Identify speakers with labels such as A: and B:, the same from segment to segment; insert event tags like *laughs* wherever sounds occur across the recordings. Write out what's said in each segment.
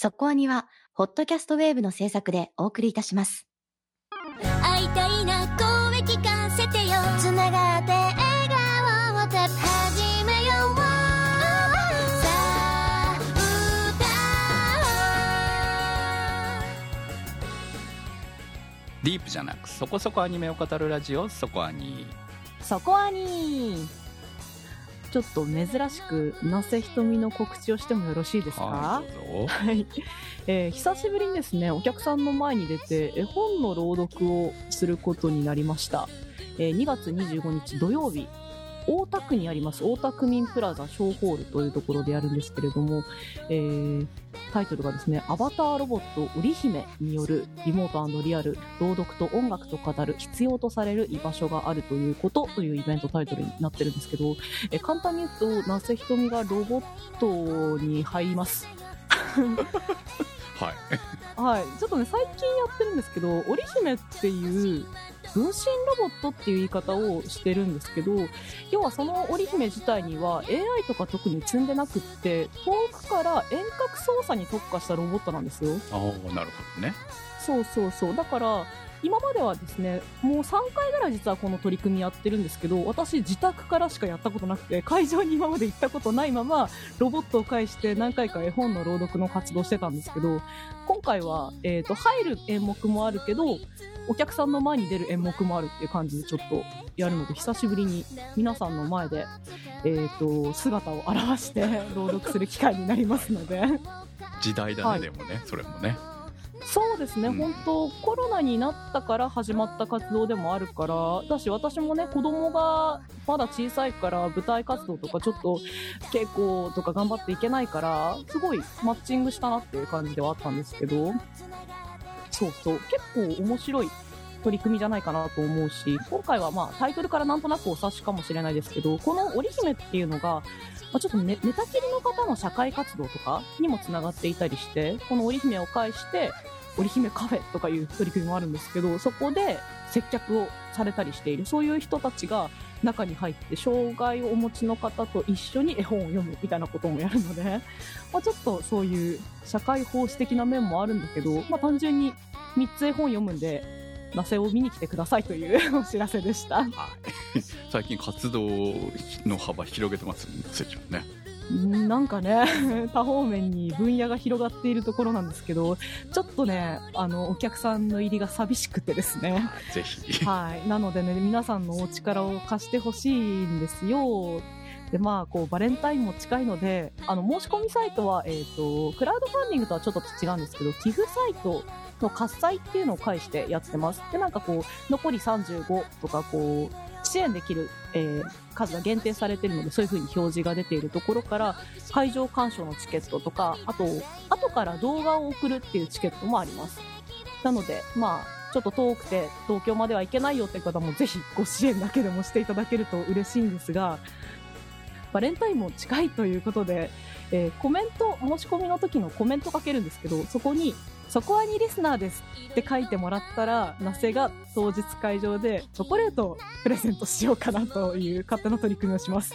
A: そこアニは、ホットキャストウェーブの制作でお送りいたします。
B: 会いたいな声聞かせてよ。つながって笑顔をた始めよう。さあ
C: ディープじゃなくそこそこアニメを語るラジオそこアニ
D: そこアニちょっと珍しく、なせひとみの告知をしてもよろしいですか？
C: はい
D: えー久しぶりにですね、お客さんの前に出て絵本の朗読をすることになりました。えー2月25日土曜日、大田区にあります大田区民プラザ小ホールというところでやるんですけれども、えータイトルがですね、アバターロボット織姫によるリモートリアル、朗読と音楽と語る必要とされる居場所があるということというイベントタイトルになってるんですけど、えー簡単に言うと、なせひとみがロボットに入ります。
C: はい
D: はい。ちょっとね、最近やってるんですけど、織姫っていう、分身ロボットっていう言い方をしてるんですけど、要はその織姫自体には AI とか特に積んでなくって、遠くから遠隔操作に特化したロボットなんですよ。
C: ああなるほどね
D: そうそうそう。だから、今まではですね、もう3回ぐらい実はこの取り組みやってるんですけど、私自宅からしかやったことなくて、会場に今まで行ったことないまま、ロボットを介して何回か絵本の朗読の活動してたんですけど、今回は、えっ、と、入る演目もあるけど、お客さんの前に出る演目もあるっていう感じでちょっとやるので、久しぶりに皆さんの前で、えっ、と、姿を現して朗読する機会になりますので、
C: 時代だね、
D: はい。
C: でもねそれもね
D: そうですね、
C: うん。
D: 本当コロナになったから始まった活動でもあるから、だし私もね、子供がまだ小さいから舞台活動とかちょっと稽古とか頑張っていけないから、すごいマッチングしたなっていう感じではあったんですけど、そうそう、結構面白い取り組みじゃないかなと思うし、今回はまあタイトルからなんとなくお察しかもしれないですけど、この織姫っていうのが、まあ、ちょっとね、寝たきりの方の社会活動とかにもつながっていたりして、この織姫を介して、織姫カフェとかいう取り組みもあるんですけど、そこで接客をされたりしている、そういう人たちが中に入って、障害をお持ちの方と一緒に絵本を読むみたいなこともやるので、まあ、ちょっとそういう社会奉仕的な面もあるんだけど、まあ、単純に3つ絵本読むんで、ナセを見に来てくださいというお知らせでした。
C: 最近活動の幅広げてますねせちゃんね
D: なんかね、多方面に分野が広がっているところなんですけど、ちょっとね、あの、お客さんの入りが寂しくてですね。
C: ぜひ
D: はい。なのでね、皆さんのお力を貸してほしいんですよ。で、まあ、こう、バレンタインも近いので、あの、申し込みサイトは、えっ、と、クラウドファンディングとはちょっと違うんですけど、寄付サイトの喝采っていうのを介してやってます。で、なんかこう、残り35とか、こう、支援できる、えー数が限定されてるので、そういう風に表示が出ているところから、会場鑑賞のチケットとか、あと、後から動画を送るっていうチケットもあります。なので、まあ、ちょっと遠くて東京までは行けないよって方もぜひご支援だけでもしていただけると嬉しいんですが、バレンタインも近いということで、えーコメント、申し込みの時のコメントかけるんですけど、そこに、そこはにリスナーですって書いてもらったら、ナセが当日会場でチョコレートをプレゼントしようかなという勝手な取り組みをします。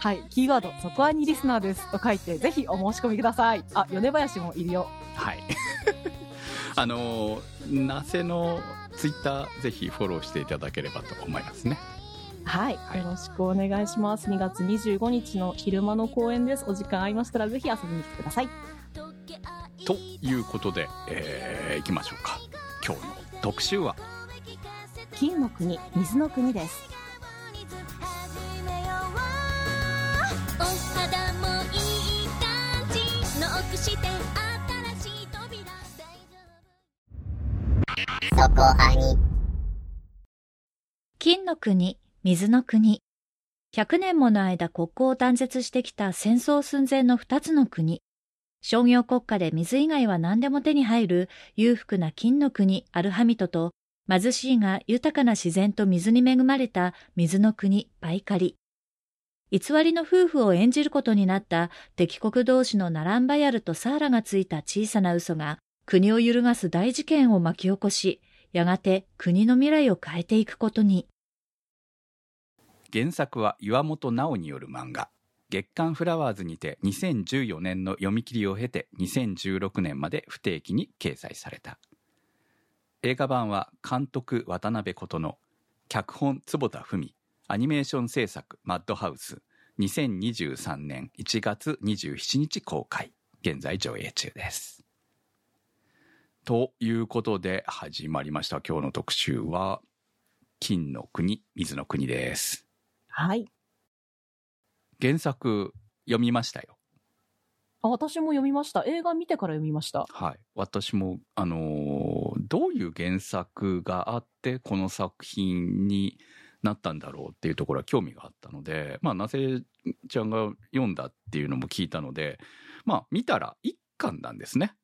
D: はい、キーワード、そこはにリスナーですと書いて、ぜひお申し込みください。あ、米林もいるよ。
C: はい *laughs* あのなせのツイッターぜひフォローしていただければと思いますね
D: はい、
C: はい
D: よろしくお願いします。2月25日の昼間の公演です。お時間合いましたらぜひ遊びに来てください。
C: ということで、えー、いきましょうか今日の特集は？
D: 金の国、水の国です。
B: 始めようお肌もいい感じノックして新しい扉大丈夫
E: 金の国、水の国。100年もの間国交を断絶してきた戦争寸前の2つの国。商業国家で水以外は何でも手に入る裕福な金の国アルハミトと貧しいが豊かな自然と水に恵まれた水の国バイカリ。偽りの夫婦を演じることになった敵国同士のナランバヤルとサーラがついた小さな嘘が国を揺るがす大事件を巻き起こし、やがて国の未来を変えていくことに。
C: 原作は岩本直による漫画月刊フラワーズにて2014年の読み切りを経て2016年まで不定期に掲載された。映画版は監督渡辺琴乃脚本坪田文アニメーション制作マッドハウス2023年1月27日公開。現在上映中です。ということで始まりました。今日の特集は金の国水の国です。
D: はい。
C: 原作読みましたよ
D: あ私も読みました。映画見てから読みました。
C: はい私もあのーどういう原作があってこの作品になったんだろうっていうところは興味があったのでまあなぜちゃんが読んだっていうのも聞いたのでまあ見たら一巻なんですね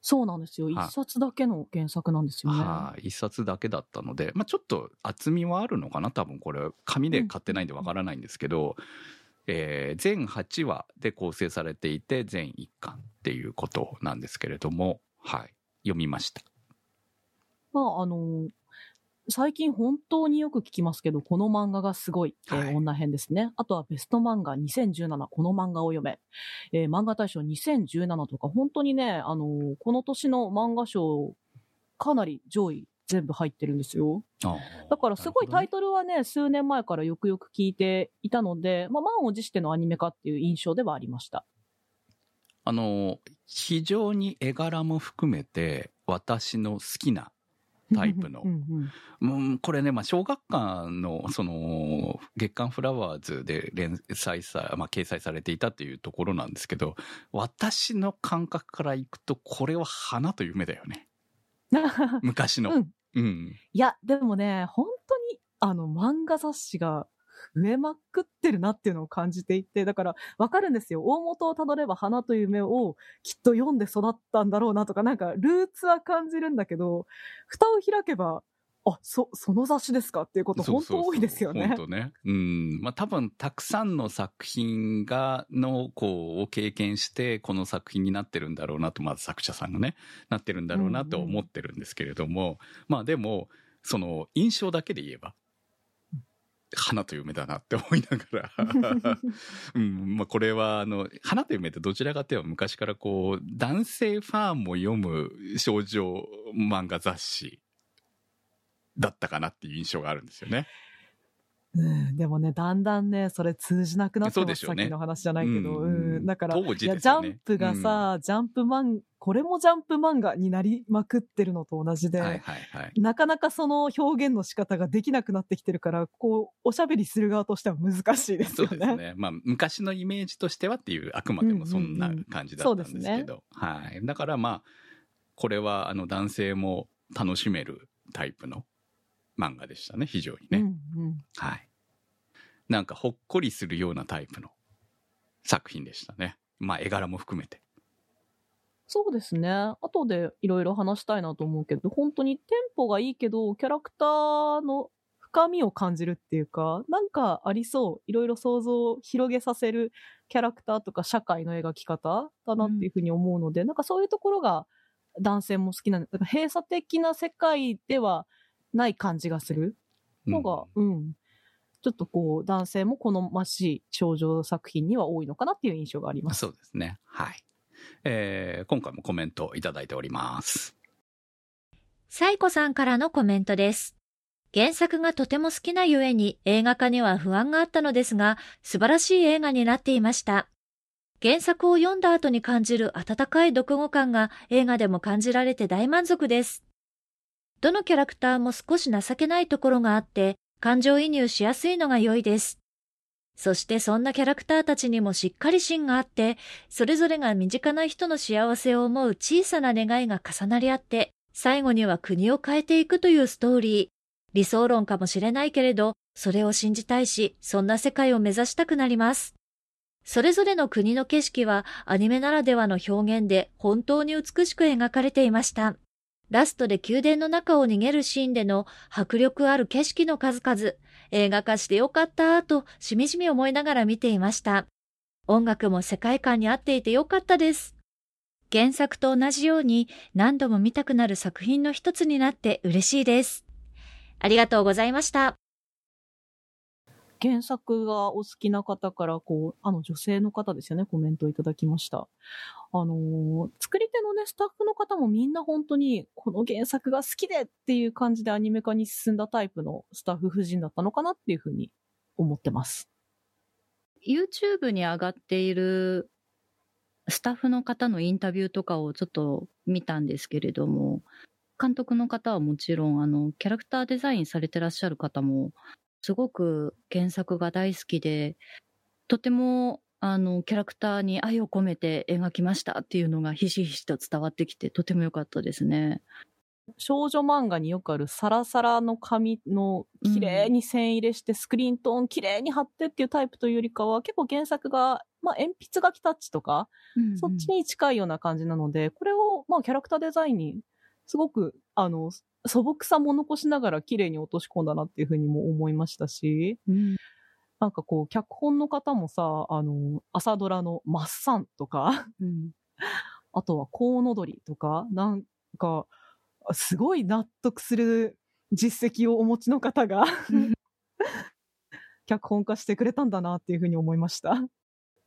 D: そうなんですよ。
C: はい
D: 一冊だけの原作なんですよね。
C: はい、一冊だけだったので、まあ、ちょっと厚みはあるのかな？多分これ紙で買ってないんでわからないんですけど、えー全8話で構成されていて全1巻っていうことなんですけれども、はい、読みました。
D: まあ、あの最近本当によく聞きますけど、この漫画がすごい、えー
C: はい
D: 女編ですね。あとはベスト漫画2017、この漫画を読め。えー漫画大賞2017とか、本当にね、あのーこの年の漫画賞、かなり上位全部入ってるんですよ。だからすごいタイトルはね、数年前からよくよく聞いていたので、まあ、満を持してのアニメ化っていう印象ではありました。
C: あの非常に絵柄も含めて私の好きなタイプの
D: うんうん
C: うん、これね、まあ、小学館の、その、月刊フラワーズで連載さ、まあ、掲載されていたというところなんですけど、私の感覚からいくと、これは花という目だよね。*laughs* 昔の。
D: うん
C: うん。
D: いや、でもね、本当に、あの、漫画雑誌が増えまくってるなっていうのを感じていて、だから、わかるんですよ。大元をたどれば花という目をきっと読んで育ったんだろうなとか、なんか、ルーツは感じるんだけど、蓋を開けば、あ、そ、その雑誌ですか？っていうこと本当多いですよね。
C: 本当ね。うん。まあ、多分、たくさんの作品が、の、こう、を経験して、この作品になってるんだろうなと、まず作者さんがね、なってるんだろうなと思ってるんですけれども、まあでも、その、印象だけで言えば、花という目だなって思いながら、*laughs* うん、まあこれは、あの、花という目ってどちらかというと昔からこう、男性ファンも読む少女漫画雑誌だったかなっていう印象があるんですよね。
D: うん、でもね、だんだんね、それ通じなくなってます、
C: ね
D: さっきの話じゃないけど。
C: う
D: うんん、だから、
C: 当時
D: いや、ジャンプがさ、ジャンプ漫、これもジャンプ漫画になりまくってるのと同じで、
C: はいはいはい。
D: なかなかその表現の仕方ができなくなってきてるから、こう、おしゃべりする側としては難しいです
C: そう
D: よね。
C: ですね。まあ、昔のイメージとしてはっていう、あくまでもそんな感じだったんですけど。
D: うんうんうんそう
C: はい。だからまあ、これは、あの、男性も楽しめるタイプの漫画でしたね、非常にね。
D: うんうん
C: はい。なんか、ほっこりするようなタイプの作品でしたね。まあ、絵柄も含めて。
D: そうですね。後でいろいろ話したいなと思うけど、本当にテンポがいいけど、キャラクターの深みを感じるっていうか、なんかありそう。いろいろ想像を広げさせるキャラクターとか社会の描き方だなっていうふうに思うので、なんかそういうところが男性も好きなんで、だから閉鎖的な世界ではない感じがするのが、うん、ちょっとこう、男性も好ましい少女作品には多いのかなっていう印象があります。
C: そうですね。はい。えー今回もコメントいただいております。
E: サイコさんからのコメントです。原作がとても好きなゆえに映画化には不安があったのですが、素晴らしい映画になっていました。原作を読んだ後に感じる温かい読後感が映画でも感じられて大満足です。どのキャラクターも少し情けないところがあって、感情移入しやすいのが良いです。そしてそんなキャラクターたちにもしっかり芯があって、それぞれが身近な人の幸せを思う小さな願いが重なり合って、最後には国を変えていくというストーリー。理想論かもしれないけれど、それを信じたいし、そんな世界を目指したくなります。それぞれの国の景色はアニメならではの表現で本当に美しく描かれていました。ラストで宮殿の中を逃げるシーンでの迫力ある景色の数々、映画化してよかったとしみじみ思いながら見ていました。音楽も世界観に合っていてよかったです。原作と同じように何度も見たくなる作品の一つになって嬉しいです。ありがとうございました。
D: 原作がお好きな方から、こう、あの女性の方ですよね、コメントをいただきました。あのー作り手のね、スタッフの方もみんな本当に、この原作が好きでっていう感じでアニメ化に進んだタイプのスタッフ夫人だったのかなっていうふうに思ってます。
F: YouTube に上がっているスタッフの方のインタビューとかをちょっと見たんですけれども、監督の方はもちろん、あの、キャラクターデザインされてらっしゃる方も、すごく原作が大好きで、とても、あの、キャラクターに愛を込めて描きましたっていうのがひしひしと伝わってきて、とても良かったですね。
D: 少女漫画によくあるサラサラの紙の綺麗に線入れしてスクリーントーン綺麗に貼ってっていうタイプというよりかは結構原作が、まあ、鉛筆書きタッチとか、そっちに近いような感じなので、これをまあキャラクターデザインにすごくあの素朴さも残しながら綺麗に落とし込んだなっていうふうにも思いましたし、
F: うん
D: なんかこう脚本の方もさ、あの朝ドラのマッサンとか、
F: うん
D: あとはコウノドリとか、なんか、すごい納得する実績をお持ちの方が *laughs* 脚本化してくれたんだなっていうふうに思いました。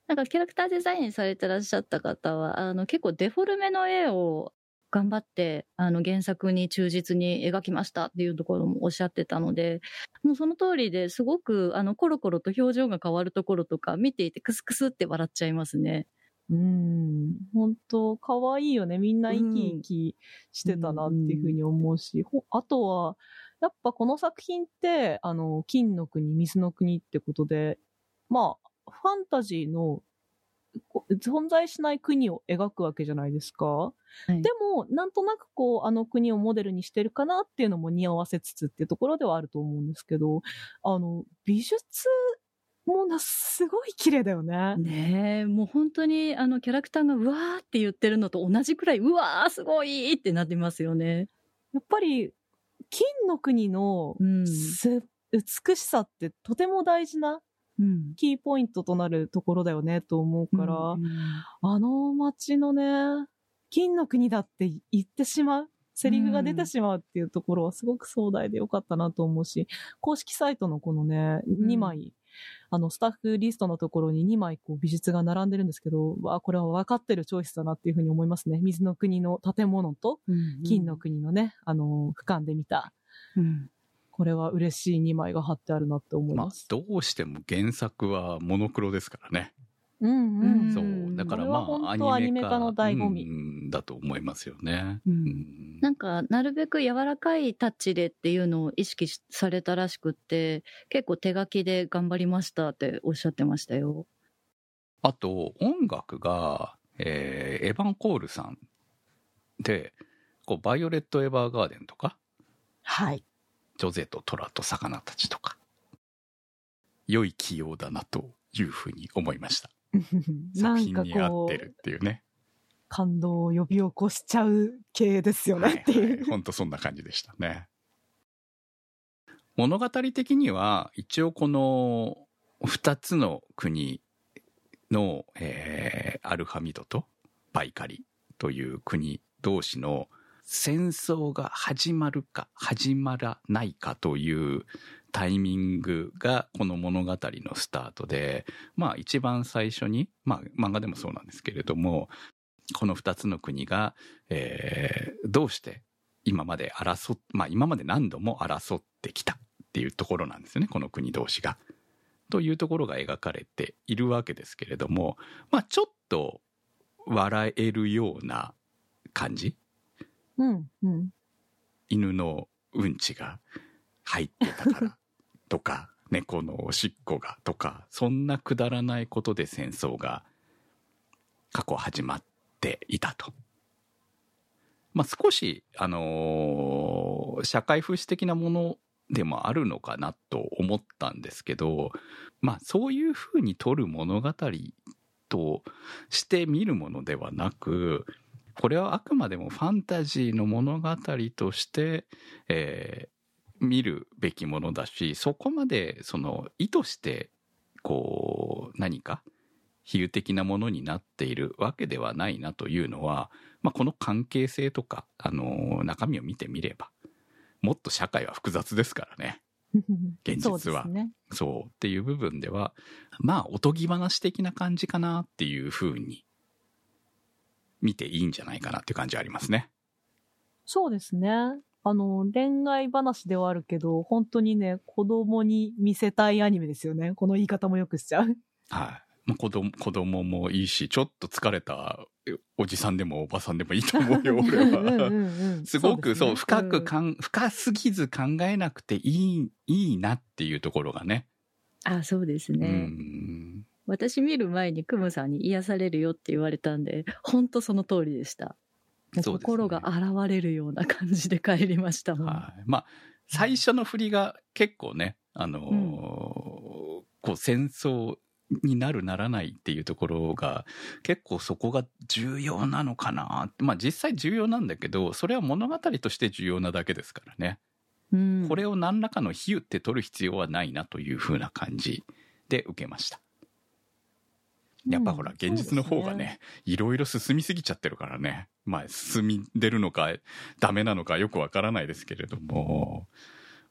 F: なんかキャラクターデザインされてらっしゃった方は、あの結構デフォルメの絵を頑張って、あの原作に忠実に描きましたっていうところもおっしゃってたので、もうその通りですごく、あの、コロコロと表情が変わるところとか見ていてクスクスって笑っちゃいますね。
D: うん、本当可愛いよね。みんな生き生きしてたなっていうふうに思うし、ほあとは、やっぱこの作品って、あの、金の国、水の国ってことで、まあ、ファンタジーのこ存在しない国を描くわけじゃないですか。
F: い
D: でも、なんとなくこう、あの国をモデルにしてるかなっていうのも匂わせつつっていうところではあると思うんですけど、あの、美術もな、すごい綺麗だよね。
F: ねえ、もう本当にあのキャラクターがうわーって言ってるのと同じくらい、うわーすごいってなってますよね。
D: やっぱり、金の国の
F: うん
D: す美しさってとても大事な
F: うん。
D: キーポイントとなるところだよねと思うから、
F: うん
D: あの街のね、金の国だって言ってしまう。セリフが出てしまうっていうところはすごく壮大でよかったなと思うし、公式サイトのこのね、
F: ん
D: 2枚、あの、スタッフリストのところに2枚こう美術が並んでるんですけど、わあ、これは分かってるチョイスだなっていうふうに思いますね。水の国の建物と、
F: うん
D: 金の国のね、あの、俯瞰で見た。
F: うん
D: これは嬉しい2枚が貼ってあるなって思い
C: まあ
D: ます。、
C: どうしても原作はモノクロですからね。
D: うん
F: うん
C: そう。だからまあ、
D: アニメ化の醍醐味
C: うんだと思いますよね。
F: うん
C: うん
F: なんか、なるべく柔らかいタッチでっていうのを意識しされたらしくって、結構手書きで頑張りましたっておっしゃってましたよ。
C: あと、音楽が、えーエヴァン・コールさんで、こう、バイオレット・エヴァーガーデンとか、
D: はい。
C: ジョゼとトラと魚たちとか、良い起用だなというふうに思いました。*laughs* 作品に合ってる、っていうね。
D: 感動を呼び起こしちゃう系ですよねっていう。
C: 本当そんな感じでしたね。物語的には、一応この二つの国の、えーアルファミドとバイカリという国同士の戦争が始まるか始まらないかというタイミングがこの物語のスタートで、まあ一番最初に、まあ漫画でもそうなんですけれども、この二つの国が、えーどうして今まで争っ、まあ今まで何度も争ってきたっていうところなんですよね、この国同士が。というところが描かれているわけですけれども、まあちょっと笑えるような感じ
D: うん、うん。
C: 犬のうんちが入ってたからとか、猫のおしっこがとか、そんなくだらないことで戦争が過去始まっていたと。まあ少し、あのー社会風刺的なものでもあるのかなと思ったんですけど、まあそういうふうに撮る物語として見るものではなく、これはあくまでもファンタジーの物語として、えー見るべきものだし、そこまでその意図して、こう、何か比喩的なものになっているわけではないなというのは、まあ、この関係性とか、あのー中身を見てみれば、もっと社会は複雑ですからね。*laughs* 現実は
D: そうね。
C: そうっていう部分では、まあ、おとぎ話的な感じかなっていう風に見ていいんじゃないかなっていう感じはありますね。
D: そうですね。あの、恋愛話ではあるけど、本当にね、子供に見せたいアニメですよね。この言い方もよくしちゃう。
C: はい。まあ、子供、子供もいいし、ちょっと疲れたおじさんでもおばさんでもいいと思うよ、*laughs* 俺
D: うんうん
C: は。
D: うんうん
C: すごくそう,、
D: ね
C: 深くかん、深すぎず考えなくていい、いいなっていうところがね。
F: あ、そうです
C: う
F: ね。
C: ん。
F: 私見る前にクムさんに癒されるよって言われたんで、本当その通りでした。
C: ね
F: 心が現れるような感じで帰りましたもん。
C: はい。まあ、最初の振りが結構ね、あのー
F: うん
C: こう戦争になるならないっていうところが結構そこが重要なのかな。まあ実際重要なんだけど、それは物語として重要なだけですからね。
F: うん
C: これを何らかの比喩って取る必要はないなという風な感じで受けました。やっぱほら、現実の方がね、いろいろ進みすぎちゃってるからね。まあ、進み出るのか、ダメなのかよくわからないですけれども。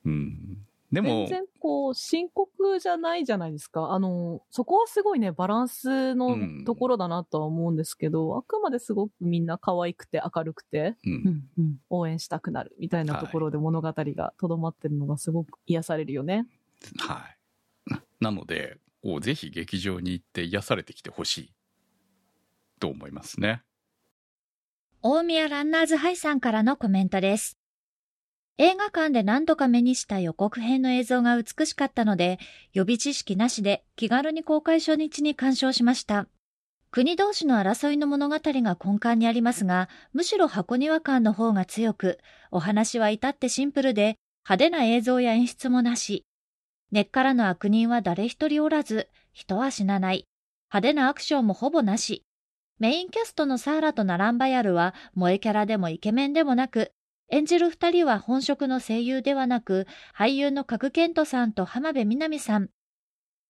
C: うん。でも
D: 全、然こう、深刻じゃないじゃないですか。あの、そこはすごいね、バランスの
C: うん
D: ところだなとは思うんですけど、あくまですごくみんな可愛くて明るくて、
C: う。
F: うんんうん
D: 応援したくなるみたいなところで物語がとどまってるのがすごく癒されるよね。
C: はい。ななので、こうぜひ劇場に行って癒されてきてほしい。と思いますね。
E: 大宮ランナーズハイさんからのコメントです。映画館で何度か目にした予告編の映像が美しかったので、予備知識なしで気軽に公開初日に鑑賞しました。国同士の争いの物語が根幹にありますが、むしろ箱庭感の方が強く、お話は至ってシンプルで、派手な映像や演出もなし。根っからの悪人は誰一人おらず、人は死なない。派手なアクションもほぼなし。メインキャストのサーラとナランバヤルは萌えキャラでもイケメンでもなく、演じる二人は本職の声優ではなく、俳優の角健人さんと浜辺美波さん。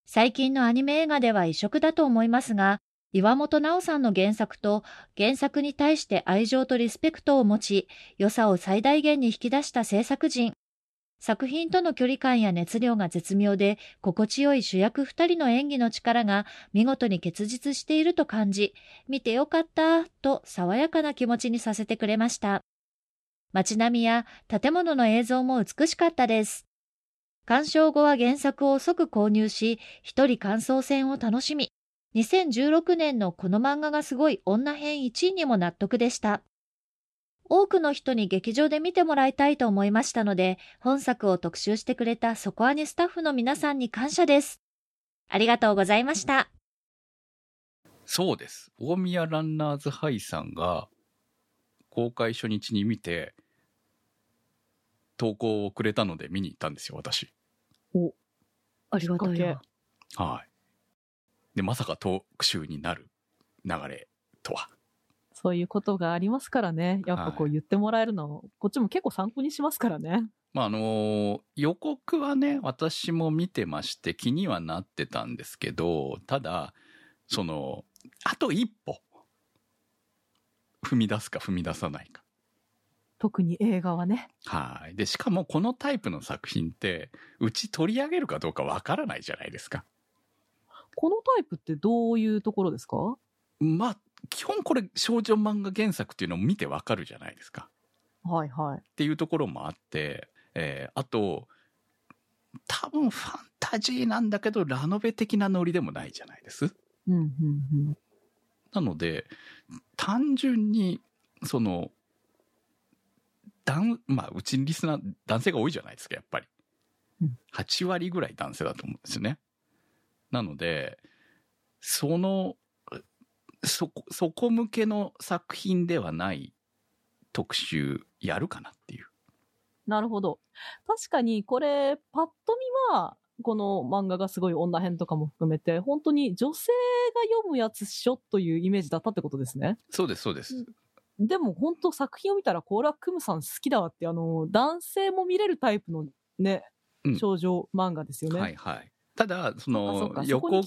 E: 最近のアニメ映画では異色だと思いますが、岩本直さんの原作と原作に対して愛情とリスペクトを持ち、良さを最大限に引き出した制作陣。作品との距離感や熱量が絶妙で、心地よい主役二人の演技の力が見事に結実していると感じ、見てよかったと爽やかな気持ちにさせてくれました。街並みや建物の映像も美しかったです。鑑賞後は原作を即購入し、一人感想戦を楽しみ、2016年のこの漫画がすごい女編1位にも納得でした。多くの人に劇場で見てもらいたいと思いましたので、本作を特集してくれたそこアニスタッフの皆さんに感謝です。ありがとうございました。
C: そうです。大宮ランナーズハイさんが公開初日に見て、投稿をくれたので見に行ったんですよ、私。
F: ありがたい
D: きっ
F: わ
D: か。
C: はい。で、まさか特集になる流れとは。
D: そういうことがありますからね。やっぱこう言ってもらえるの、こっちも結構参考にしますからね。
C: まあ、あのー予告はね、私も見てまして気にはなってたんですけど、ただ、その、あと一歩、踏み出すか踏み出さないか。
D: 特に映画はね。
C: はい。で、しかもこのタイプの作品って、うち取り上げるかどうかわからないじゃないですか。
D: このタイプってどういうところですか？
C: まあ、基本これ少女漫画原作っていうのを見てわかるじゃないですか。
D: はいはい。
C: っていうところもあって、えーあと、多分ファンタジーなんだけど、ラノベ的なノリでもないじゃないです？
D: うんうんうん。
C: なので、単純に、その、男、まあ、うちにリスナー、男性が多いじゃないですか、やっぱり
D: うん。
C: 8割ぐらい男性だと思うんですよね。なので、その、そこ、そこ向けの作品ではない特集やるかなっていう。
D: なるほど。確かにこれ、パッと見は、この漫画がすごい女編とかも含めて、本当に女性が読むやつっしょというイメージだったってことですね。
C: そうです、そうです。
D: でも本当作品を見たら、コーラクムさん好きだわって、あの、男性も見れるタイプのね
C: うん、
D: 少女漫画ですよね。
C: はいはい。ただ、その予告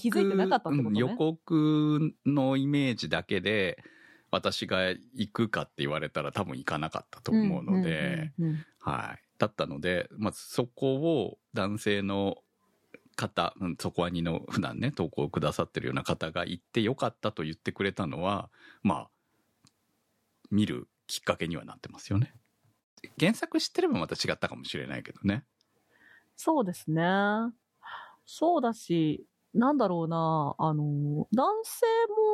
C: 予告のイメージだけで、私が行くかって言われたら多分行かなかったと思うので、はい。だったので、まずそこを男性の方、うん、そこはにの普段ね、投稿をくださってるような方が行ってよかったと言ってくれたのは、まあ、見るきっかけにはなってますよね。原作知ってればまた違ったかもしれないけどね。
D: そうですね。そうだし、なんだろうな、あの、男性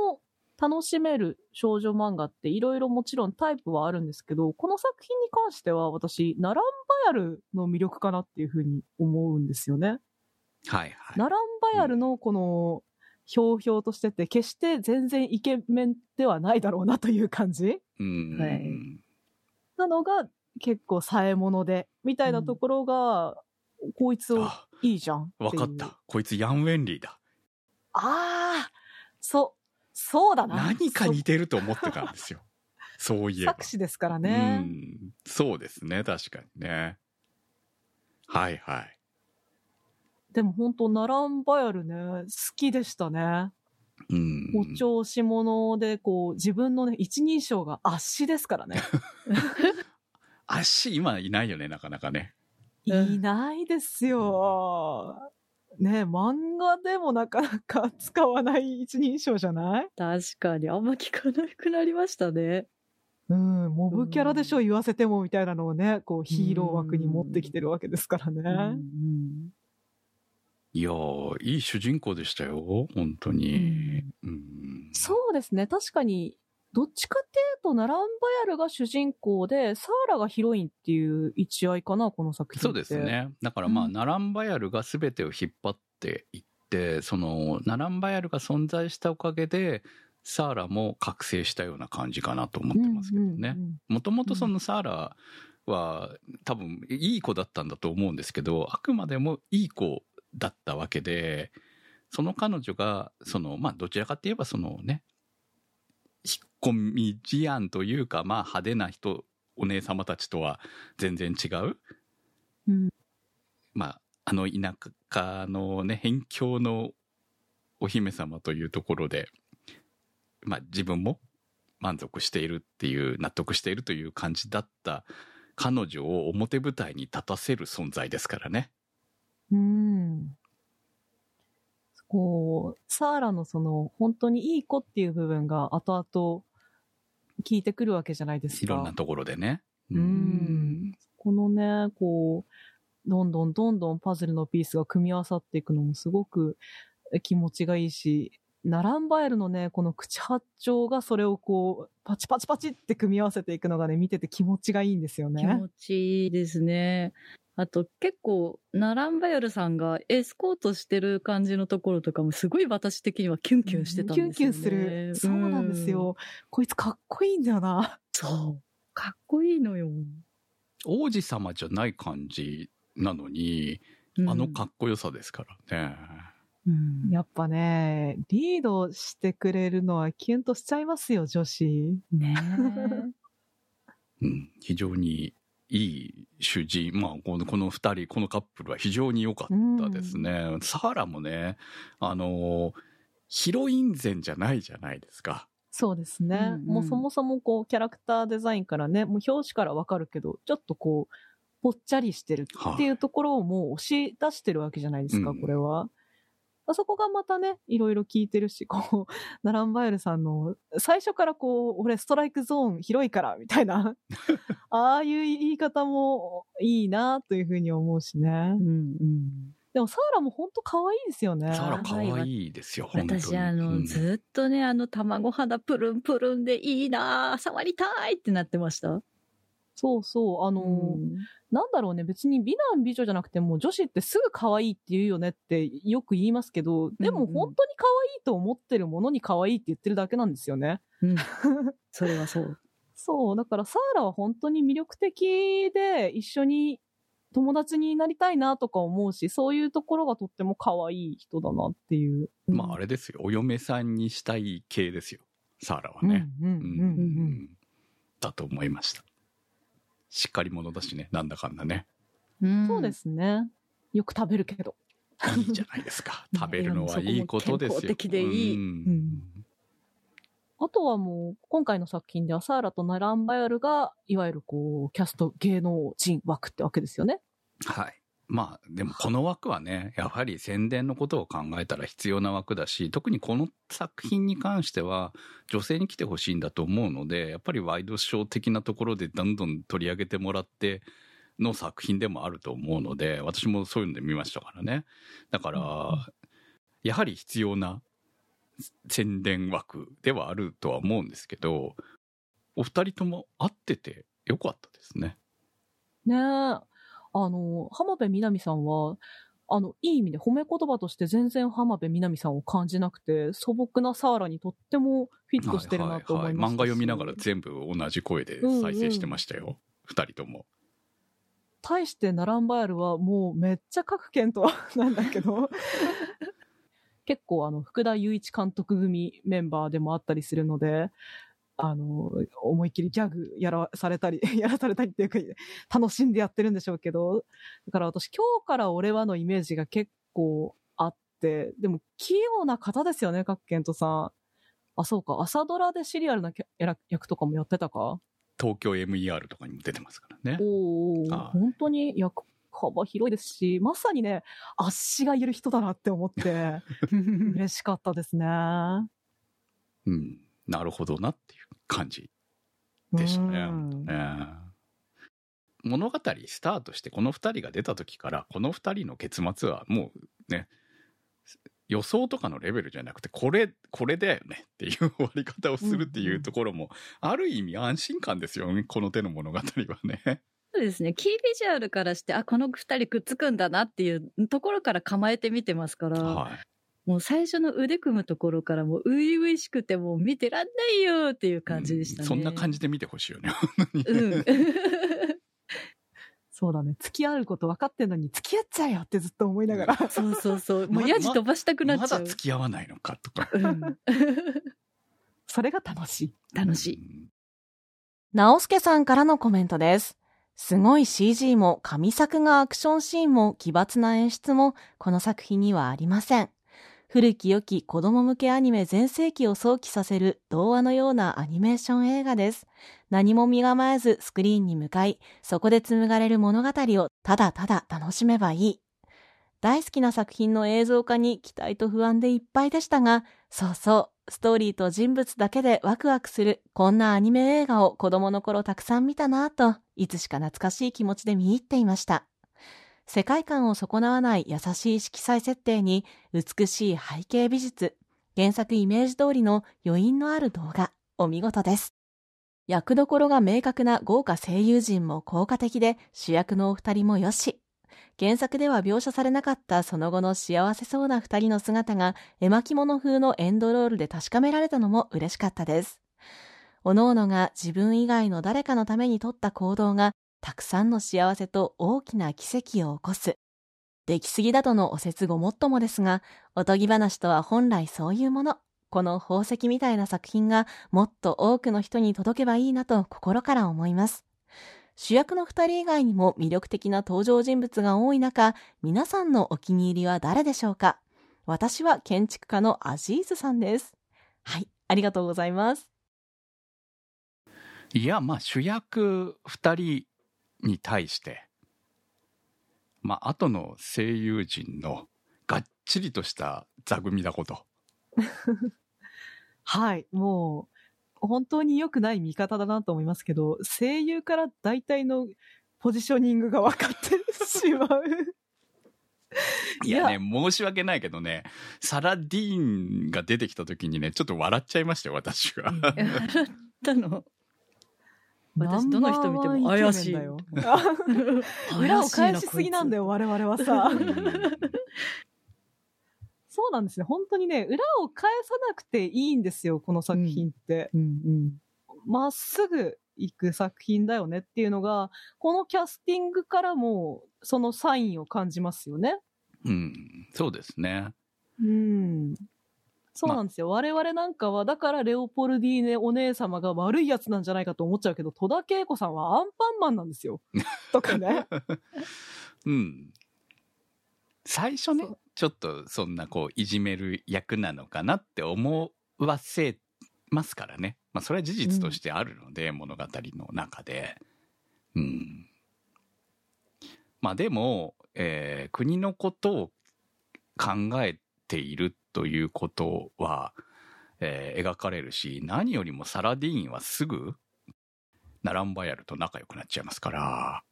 D: も楽しめる少女漫画っていろいろもちろんタイプはあるんですけど、この作品に関しては私、ナランバヤルの魅力かなっていうふうに思うんですよね。
C: はいはい。
D: ナランバヤルのこの、ひょうひょうとしてて、決して全然イケメンではないだろうなという感じ
C: うん。
F: はい
D: なのが結構冴え物で、みたいなところが、こいつを
C: あ、
D: いいじゃん
C: わかった。こいつヤン・ウェンリーだ。
D: ああ、そう、そうだな。
C: 何か似てると思ってたんですよ。そういえば。
D: 作詞ですから
C: う
D: ね。
C: ん。そうですね、確かにね。はいはい。
D: でも本当ナランバヤルね、好きでしたね。
C: うん。
D: お調子者で、こう、自分のね、一人称が圧死ですからね。*laughs*
C: 足、今いないよね、なかなかね。
F: うん
D: いないですよ。ね漫画でもなかなか使わない一人称じゃない？
F: 確かに、あんま聞かなくなりましたね。
D: うん、モブキャラでしょ、言わせてもみたいなのをね、こう、ヒーロー枠に持ってきてるわけですから
F: うんう
D: ね。
F: ん
C: いやー、いい主人公でしたよ、本当に。うん。
D: そうですね、確かに、どっちかっていうと、ナランバヤルが主人公で、サーラがヒロインっていう一合かな、この作品って。
C: そうです。ね。だからまあ、
D: うん
C: ナランバヤルが全てを引っ張っていって、その、ナランバヤルが存在したおかげで、サーラも覚醒したような感じかなと思ってますけどね。もともとそのサーラは多分いい子だったんだと思うんですけど、あくまでもいい子だったわけで、その彼女が、その、まあどちらかって言えばそのね、引っ込み思案というか、まあ派手な人、お姉様たちとは全然違う。
D: うん
C: まあ、あの田舎のね、辺境のお姫様というところで、まあ自分も満足しているっていう、納得しているという感じだった彼女を表舞台に立たせる存在ですからね。
D: うん。こう、サーラのその、本当にいい子っていう部分が後々効いてくるわけじゃないですか。
C: いろんなところでね。
D: うん。このね、こう、どんどんどんどんパズルのピースが組み合わさっていくのもすごく気持ちがいいし、ナランバエルのね、この口八丁がそれをこう、パチパチパチって組み合わせていくのがね、見てて気持ちがいいんですよね。
F: 気持ちいいですね。あと結構、ナランバヤルさんがエスコートしてる感じのところとかもすごい私的にはキュンキュンしてたんですよね。
D: キュンキュンする。そうなんですよ。こいつかっこいいんだよな。*laughs*
F: そう。かっこいいのよ。
C: 王子様じゃない感じなのに、あのかっこよさですからね。
F: うん
D: やっぱね、リードしてくれるのはキュンとしちゃいますよ、女子。
F: ね *laughs*
C: うん、非常にいい主人、まあ、このこの二人、このカップルは非常に良かったですね。サーラもね、あの、ヒロイン前じゃないじゃないですか。
D: そうですね。
F: うんうん
D: もうそもそもこう、キャラクターデザインからね、もう表紙からわかるけど、ちょっとこう、ぽっちゃりしてるっていうところをもう押し出してるわけじゃないですか、
C: うん
D: これは。あそこがまたね、いろいろ聞いてるし、こう、*laughs* ナランバエルさんの、最初からこう、俺ストライクゾーン広いから、みたいな、*laughs* ああいう言い方もいいな、というふうに思うしね。
F: うんうん。
D: でもサーラも本当可愛いですよね。
C: サーラ可愛いですよ、本当に。
F: 私、あの、
C: うん
F: ずっとね、あの、卵肌プルンプルンでいいなぁ触りたいってなってました。
D: そうそう。あの、なんだろうね、別に美男美女じゃなくても女子ってすぐ可愛いって言うよねってよく言いますけど、でも本当に可愛いと思ってるものに可愛いって言ってるだけなんですよね。
F: うん。それはそう。*laughs*
D: そう、だからサーラは本当に魅力的で一緒に友達になりたいなとか思うし、そういうところがとっても可愛い人だなっていう。
C: まあ、あれですよ。お嫁さんにしたい系ですよ。サーラはね。
D: うんうんうん
C: う
D: うん
C: んだと思いました。しっかり者だしね、なんだかんだね。
D: そうで。すね。よく食べるけど。
C: いいじゃないですか。*laughs*
F: うん
C: 食べるのはいいことですよ。
F: 健康的でいい
C: うん
D: うんあとはもう、今回の作品ではサーラとナランバヤルが、いわゆるこう、キャスト芸能人枠ってわけですよね。
C: はい。まあ、でもこの枠はね、やはり宣伝のことを考えたら必要な枠だし、特にこの作品に関しては、女性に来てほしいんだと思うので、やっぱりワイドショー的なところでどんどん取り上げてもらっての作品でもあると思うので、私もそういうので見ましたからね。だから、やはり必要な宣伝枠ではあるとは思うんですけど、お二人とも合っててよかったですね。
D: ねえ。あの、浜辺美波さんは、あの、いい意味で褒め言葉として全然浜辺美波さんを感じなくて、素朴なサーラにとってもフィットしてるなと思いまし。たし
C: 漫画読みながら全部同じ声で再生してましたよ。二、人とも。
D: 対してナランバヤルはもうめっちゃ各県となんだけど、*laughs* 結構あの、福田雄一監督組メンバーでもあったりするので、あの、思いっきりギャグやらされたり、*laughs* やらされたりっていうか、楽しんでやってるんでしょうけど、だから私今日から俺はのイメージが結構あって、でも器用な方ですよね、各県とさん。あ、そうか、朝ドラでシリアルな役とかもやってたか？
C: 東京 MER とかにも出てますからね。
D: おお、
C: はい
D: 本当に役幅広いですし、まさにね、足がいる人だなって思って、*laughs* 嬉しかったですね。
C: うん。なるほどなっていう感じでしたね。
D: うん
C: ええ物語スタートしてこの二人が出た時からこの二人の結末はもうね予想とかのレベルじゃなくてこれこれだよねっていう終わり方をするっていうところもある意味安心感ですよねこの手の物語はね。
F: そうですね。キービジュアルからして、あ、この二人くっつくんだなっていうところから構えて見てますから、
C: はい
F: もう最初の腕組むところからもう初々しくてもう見てらんないよっていう感じでしたね。
C: うんそんな感じで見てほしいよね。
F: うん。
D: そうだね。付き合うこと分かってんのに付き合っちゃえよってずっと思いながら。
F: そうそうそう。もう
C: ま
F: ヤジ飛ばしたくなっ
C: ま
F: ちゃう。
C: だ付き合わないのかとか。
F: うん、*laughs*
D: それが楽しい。
F: 楽しい。
C: い。
A: 直輔さんからのコメントです。すごい CG も神作がアクションシーンも奇抜な演出もこの作品にはありません。古き良き子供向けアニメ全盛期を想起させる童話のようなアニメーション映画です。何も身構えずスクリーンに向かい、そこで紡がれる物語をただただ楽しめばいい。大好きな作品の映像化に期待と不安でいっぱいでしたが、そうそう、ストーリーと人物だけでワクワクする、こんなアニメ映画を子供の頃たくさん見たなぁと、いつしか懐かしい気持ちで見入っていました。世界観を損なわない優しい色彩設定に、美しい背景美術、原作イメージ通りの余韻のある動画、お見事です。役どころが明確な豪華声優陣も効果的で、主役のお二人もよし。原作では描写されなかったその後の幸せそうな二人の姿が絵巻物風のエンドロールで確かめられたのも嬉しかったです。おのおのが自分以外の誰かのために取った行動がたくさんの幸せと大きな奇跡を起こす。出来すぎだとのお説ごもっともですが、おとぎ話とは本来そういうもの。この宝石みたいな作品がもっと多くの人に届けばいいなと心から思います。主役の二人以外にも魅力的な登場人物が多い中、皆さんのお気に入りは誰でしょうか？私は建築家のアジーズさんです。はい、ありがとうございます。
C: いや、まあ主役二人に対して、まあ後の声優陣のがっちりとした座組だこと。*laughs*
D: はい、もう、本当に良くない見方だなと思いますけど、声優から大体のポジショニングが分かってしまう。
C: いやね、申し訳ないけどね、サラ・ディーンが出てきた時にね、ちょっと笑っちゃいましたよ、私は。*laughs*
F: 笑ったの。私どの人見ても怪しい。*laughs*
D: 裏を返しすぎなんだよ、我々はさ。*laughs* そうなんですね。本当にね、裏を返さなくていいんですよ、この作品って。
F: うんうん。
D: まっすぐ行く作品だよねっていうのが、このキャスティングからも、そのサインを感じますよね。
C: うん、そうですね。
D: うん。そうなんですよ。我々なんかは、だからレオポルディーネお姉様が悪いやつなんじゃないかと思っちゃうけど、戸田恵子さんはアンパンマンなんですよ。*laughs* とかね。
C: うん。最初ねちょっとそんなこう、いじめる役なのかなって思わせますからね。まあ、それは事実としてあるので、物語の中で。うん。まあ、でも、えー国のことを考えているということは、えー描かれるし、何よりもサラディーンはすぐ、ナランバヤルと仲良くなっちゃいますから。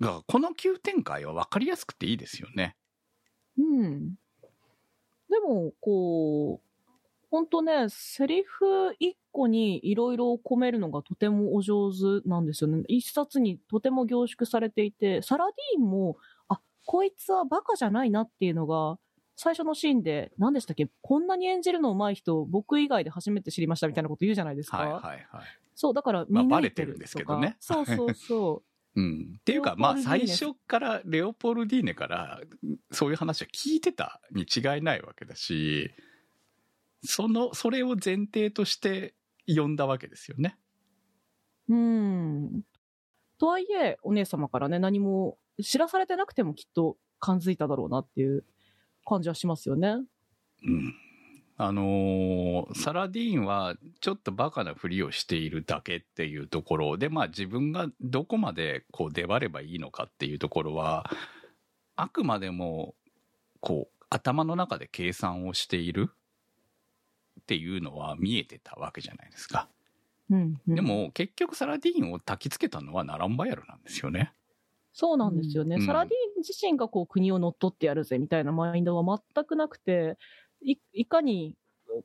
C: だからこの急展開は分かりやすくていいですよね。
D: うん。でも、こう、ほんとね、セリフ一個にいろいろ込めるのがとてもお上手なんですよね。一冊にとても凝縮されていて、サラディーンも、あ、こいつはバカじゃないなっていうのが、最初のシーンで、何でしたっけ？こんなに演じるの上手い人、僕以外で初めて知りましたみたいなこと言うじゃないですか。
C: はいはいはい。
D: そう、だから
C: まあ
D: 見
C: バレてるんですけどね
D: そうそうそう。*laughs*
C: うん。っていうか、まあ最初からレオポルディーネからそういう話は聞いてたに違いないわけだし、その、それを前提として呼んだわけですよね。
D: うん。とはいえ、お姉様からね、何も知らされてなくてもきっと感づいただろうなっていう感じはしますよね。
C: うん。あのーサラディーンはちょっとバカなふりをしているだけっていうところで、まあ自分がどこまでこう出張ればいいのかっていうところは、あくまでも、こう、頭の中で計算をしているっていうのは見えてたわけじゃないですか。
D: うん、うん
C: で、も結局サラディーンを焚きつけたのはナランバヤルなんですよね。
D: そうなんですよね。
C: うん
D: サラディーン自身がこう国を乗っ取ってやるぜみたいなマインドは全くなくて、いいかに、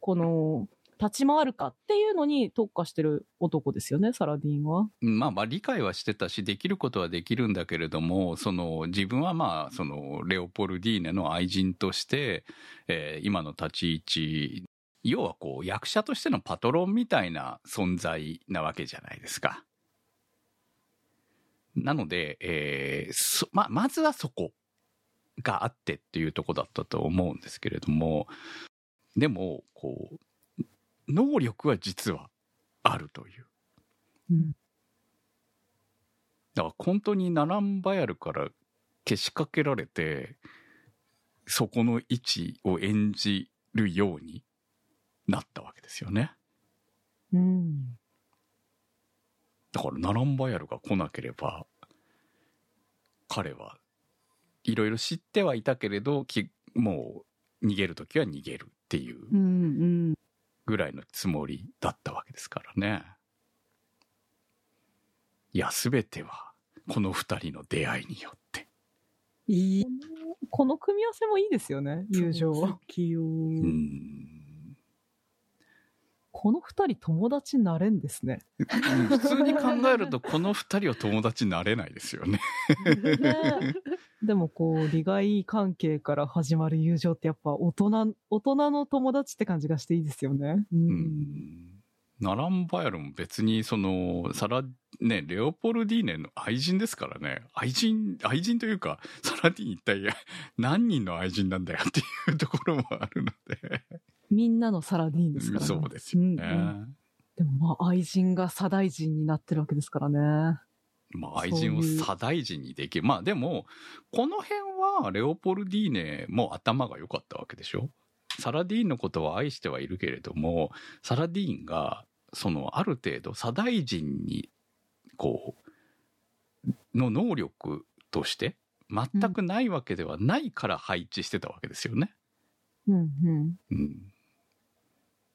D: この、立ち回るかっていうのに特化してる男ですよね、サラディーンは。
C: まあまあ理解はしてたし、できることはできるんだけれども、その自分はまあ、そのレオポルディーネの愛人として、えー今の立ち位置、要はこう役者としてのパトロンみたいな存在なわけじゃないですか。なので、えーそまあ、まずはそこがあってっていうとこだったと思うんですけれども、でも、こう、能力は実はあるという。
D: うん。
C: だから本当にナランバヤルからけしかけられて、そこの位置を演じるようになったわけですよね。
D: うん。
C: だからナランバヤルが来なければ、彼はいろいろ知ってはいたけれど、きもう逃げるときは逃げるっていう
F: うんうん。
C: ぐらいのつもりだったわけですからね。いや、すべてはこの二人の出会いによって。
F: いい。
D: この組み合わせもいいですよね、友情。
F: 好きよ。
C: うん
D: この二人友達になれんですね。
C: 普通に考えるとこの二人は友達になれないですよね。
D: ね *laughs* でもこう、利害関係から始まる友情ってやっぱ大人、大人の友達って感じがしていいですよね。う。
C: うんん。ナランバヤルも別にその、サラ、ね、レオポルディーネの愛人ですからね。愛人、愛人というか、サラディーン一体 *laughs* 何人の愛人なんだよっていうところもあるので。
D: みんなのサラディーンですからね。
C: そうですよね。
D: うんでもまあ愛人が左大臣になってるわけですからね。
C: まあ愛人を左大臣にできる。まあでも、この辺はレオポルディーネも頭が良かったわけでしょ？サラディーンのことは愛してはいるけれども、サラディーンが、そのある程度左大臣に、こう、の能力として全くないわけではないから配置してたわけですよね。
D: うんうん。
C: うん。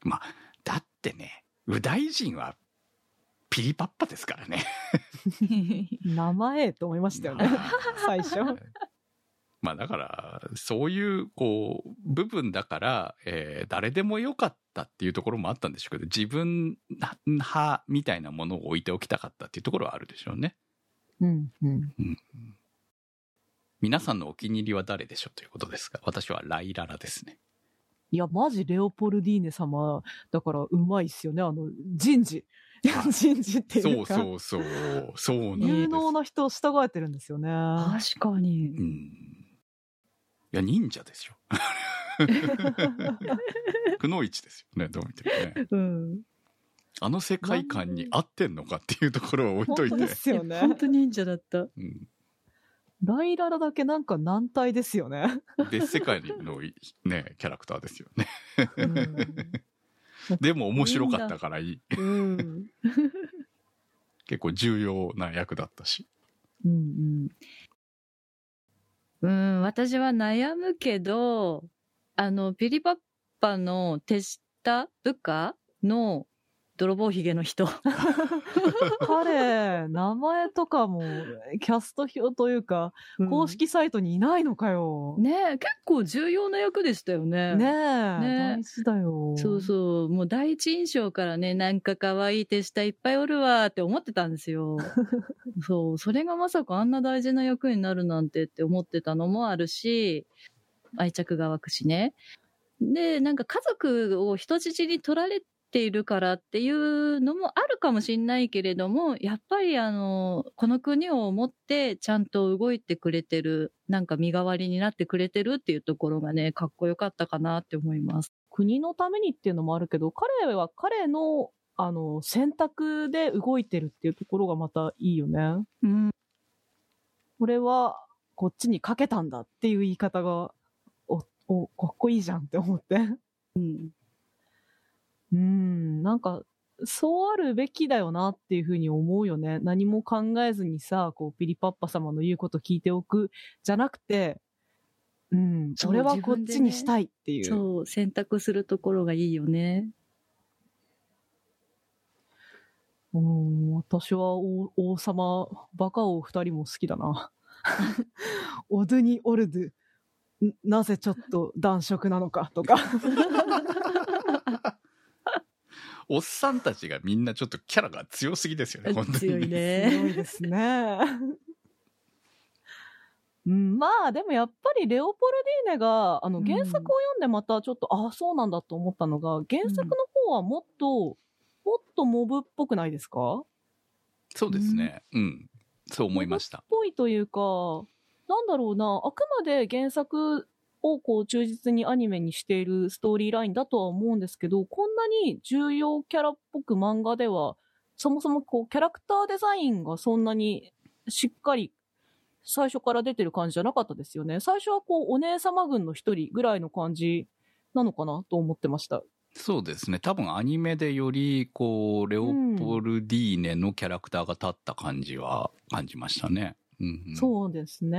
C: まあ、だってね、右大臣はピリパッパですからね。*laughs*
D: 名前と思いましたよね。最初。
C: まあだから、そういう、こう、部分だから、えー誰でもよかったっていうところもあったんでしょうけど、自分派みたいなものを置いておきたかったっていうところはあるでしょうね。
D: うんうん。
C: 皆さんのお気に入りは誰でしょうということですが、私はライララですね。
D: いや、マジレオポルディーネ様、だからうまいっすよね。あの、人事。*laughs* 人事ってい
C: そうう
D: か。
C: そうそう、そうなんです。
D: 有能な人を従えてるんですよね。
F: 確かに
C: う。ん。いや、忍者ですよ。*laughs* くのいちですよね、どう見てもね。
F: うん。
C: あの世界観に合ってんのかっていうところを置いといて
D: 本当で。すよね。
F: 本当忍者だった。
C: うん
D: ライララだけなんか軟体ですよね。
C: 別世界のいね、キャラクターですよね。
D: うん
C: でも面白かったからいい。
F: うん。
C: 結構重要な役だったし。
F: うんうん。うん、私は悩むけど、あの、ピリパッパの手下部下の泥棒ひげの人。*laughs*
D: 彼、名前とかも、キャスト表というか、公式サイトにいないのかよ。
F: ねえ、結構重要な役でしたよね。
D: ねえ、
F: ね
D: 大事だよ。
F: そうそう。もう第一印象からね、なんか可愛い手下いっぱいおるわって思ってたんですよ。*laughs* そう。それがまさかあんな大事な役になるなんてって思ってたのもあるし、愛着が湧くしね。で、なんか家族を人質に取られているからっていうのもあるかもしれないけれども、やっぱりあの、この国を思ってちゃんと動いてくれてる、なんか身代わりになってくれてるっていうところがね、かっこよかったかなって思います。
D: 国のためにっていうのもあるけど、彼は彼の、あの、選択で動いてるっていうところがまたいいよね。
F: うん。
D: これは、こっちにかけたんだっていう言い方が、お、お、かっこいいじゃんって思って。
F: うん。
D: うん、なんか、そうあるべきだよなっていうふうに思うよね。何も考えずにさ、こう、ピリパッパ様の言うこと聞いておく、じゃなくて、うん、
F: そう
D: 俺はこっちにしたいっていう。
F: そう、選択するところがいいよね。
D: うん、私は王王様、バカ王二人も好きだな。オドゥニ・オルドゥ、んなぜちょっと男色なのかとか。*laughs*
C: おっさんたちがみんなちょっとキャラが強すぎですよね、本当に。
F: 強いね。
D: 強いですね。うん、まあでもやっぱりレオポルディーネがあの原作を読んでまたちょっと、ああそうなんだと思ったのが原作の方はもっと、もっとモブっぽくないですか？
C: そうですね。うん。そう思いました。
D: ぽいというか、なんだろうな、あくまで原作をこう忠実にアニメにしているストーリーラインだとは思うんですけど、こんなに重要キャラっぽく漫画では、そもそもこうキャラクターデザインがそんなにしっかり最初から出てる感じじゃなかったですよね。最初はこうお姉様軍の一人ぐらいの感じなのかなと思ってました。
C: そうですね。多分アニメでより、こう、レオポルディーネのキャラクターが立った感じは感じましたね。うん、うん。
D: そうですね。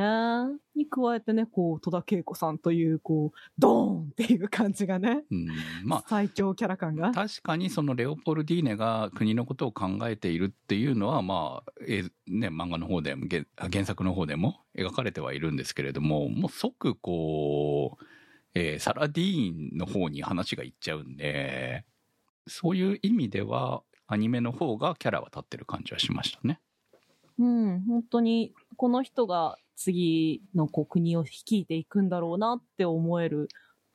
D: に加えてね、こう、戸田恵子さんという、こう、ドーンっていう感じがね。
C: うん。まあ、
D: 最強キャラ感が。
C: 確かにそのレオポルディーネが国のことを考えているっていうのは、まあ、えね、漫画の方でも、原原作の方でも描かれてはいるんですけれども、もう即こう、えーサラディーンの方に話がいっちゃうんで、そういう意味では、アニメの方がキャラは立ってる感じはしましたね。
D: うん、本当に、この人が次のこう国を率いていくんだろうなって思える、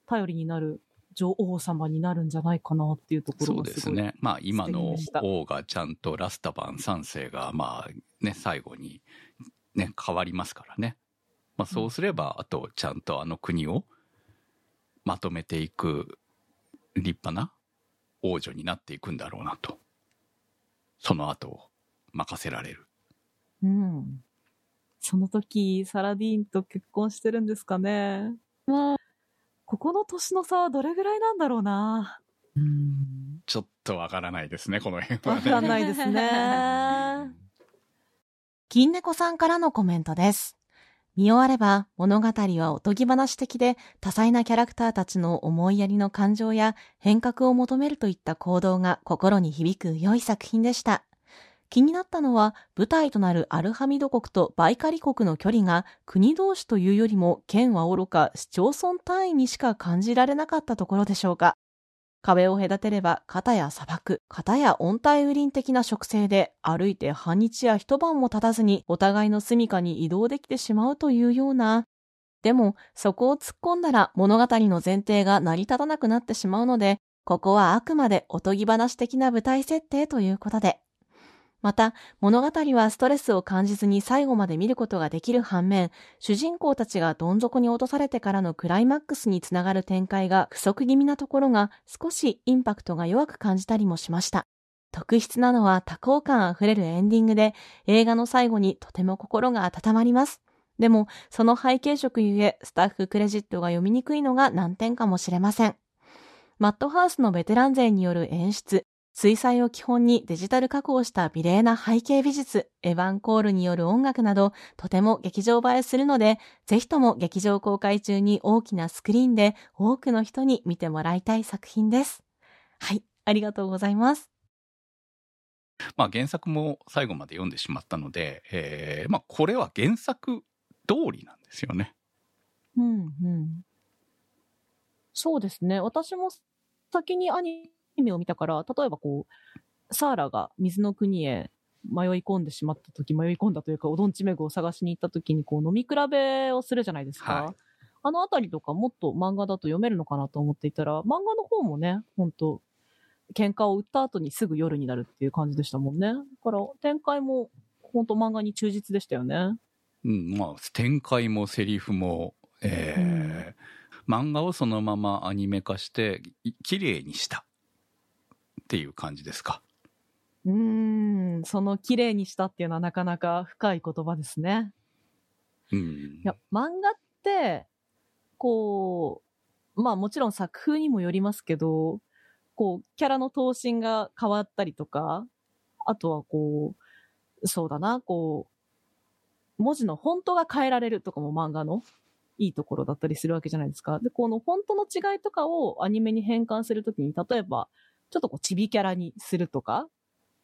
D: 頼りになる女王様になるんじゃないかなっていうところ
C: そう
D: がすごい。
C: ですね。まあ今の王がちゃんとラスタバン3世がまあね、最後にね、変わりますからね。まあそうすれば、あとちゃんとあの国をまとめていく立派な王女になっていくんだろうなと。その後を任せられる。
D: うん。その時、サラディーンと結婚してるんですかね。
F: まあ、
D: ここの年の差はどれぐらいなんだろうな。
F: うん。
C: ちょっとわからないですね、この辺はね。
D: わかんないですね。
A: 金猫さんからのコメントです。見終われば物語はおとぎ話的で多彩なキャラクターたちの思いやりの感情や変革を求めるといった行動が心に響く良い作品でした。気になったのは舞台となるアルハミド国とバイカリ国の距離が国同士というよりも県は愚か市町村単位にしか感じられなかったところでしょうか。壁を隔てれば、片や砂漠、片や温帯雨林的な植生で、歩いて半日や一晩も経たずに、お互いの住処に移動できてしまうというような。でも、そこを突っ込んだら物語の前提が成り立たなくなってしまうので、ここはあくまでおとぎ話的な舞台設定ということで。また、物語はストレスを感じずに最後まで見ることができる反面、主人公たちがどん底に落とされてからのクライマックスにつながる展開が不足気味なところが少しインパクトが弱く感じたりもしました。特筆なのは多幸感あふれるエンディングで映画の最後にとても心が温まります。でも、その背景色ゆえスタッフクレジットが読みにくいのが難点かもしれません。マットハウスのベテラン勢による演出、水彩を基本にデジタル加工した美麗な背景美術、エヴァンコールによる音楽など、とても劇場映えするので、ぜひとも劇場公開中に大きなスクリーンで多くの人に見てもらいたい作品です。はい、ありがとうございます。
C: まあ原作も最後まで読んでしまったので、えーまあこれは原作通りなんですよね。
D: うんうん。そうですね。私も先にアニメを見たから、例えばこう、サーラが水の国へ迷い込んでしまった時、迷い込んだというか、オドンチメグを探しに行った時に、こう、飲み比べをするじゃないですか。
C: はい
D: あのあたりとかもっと漫画だと読めるのかなと思っていたら、漫画の方もね、本当喧嘩を売った後にすぐ夜になるっていう感じでしたもんね。だから、展開も本当漫画に忠実でしたよね。
C: うん、まあ展開もセリフも、えー漫画をそのままアニメ化してい綺麗にしたっていう感じですか？
D: うーん、その綺麗にしたっていうのはなかなか深い言葉ですね。
C: うん
D: いや、漫画って、こう、まあもちろん作風にもよりますけど、こう、キャラの頭身が変わったりとか、あとはこう、そうだな、こう、文字のフォントが変えられるとかも漫画のいいところだったりするわけじゃないですか。で、このフォントの違いとかをアニメに変換するときに、例えば、ちょっとこう、チビキャラにするとか、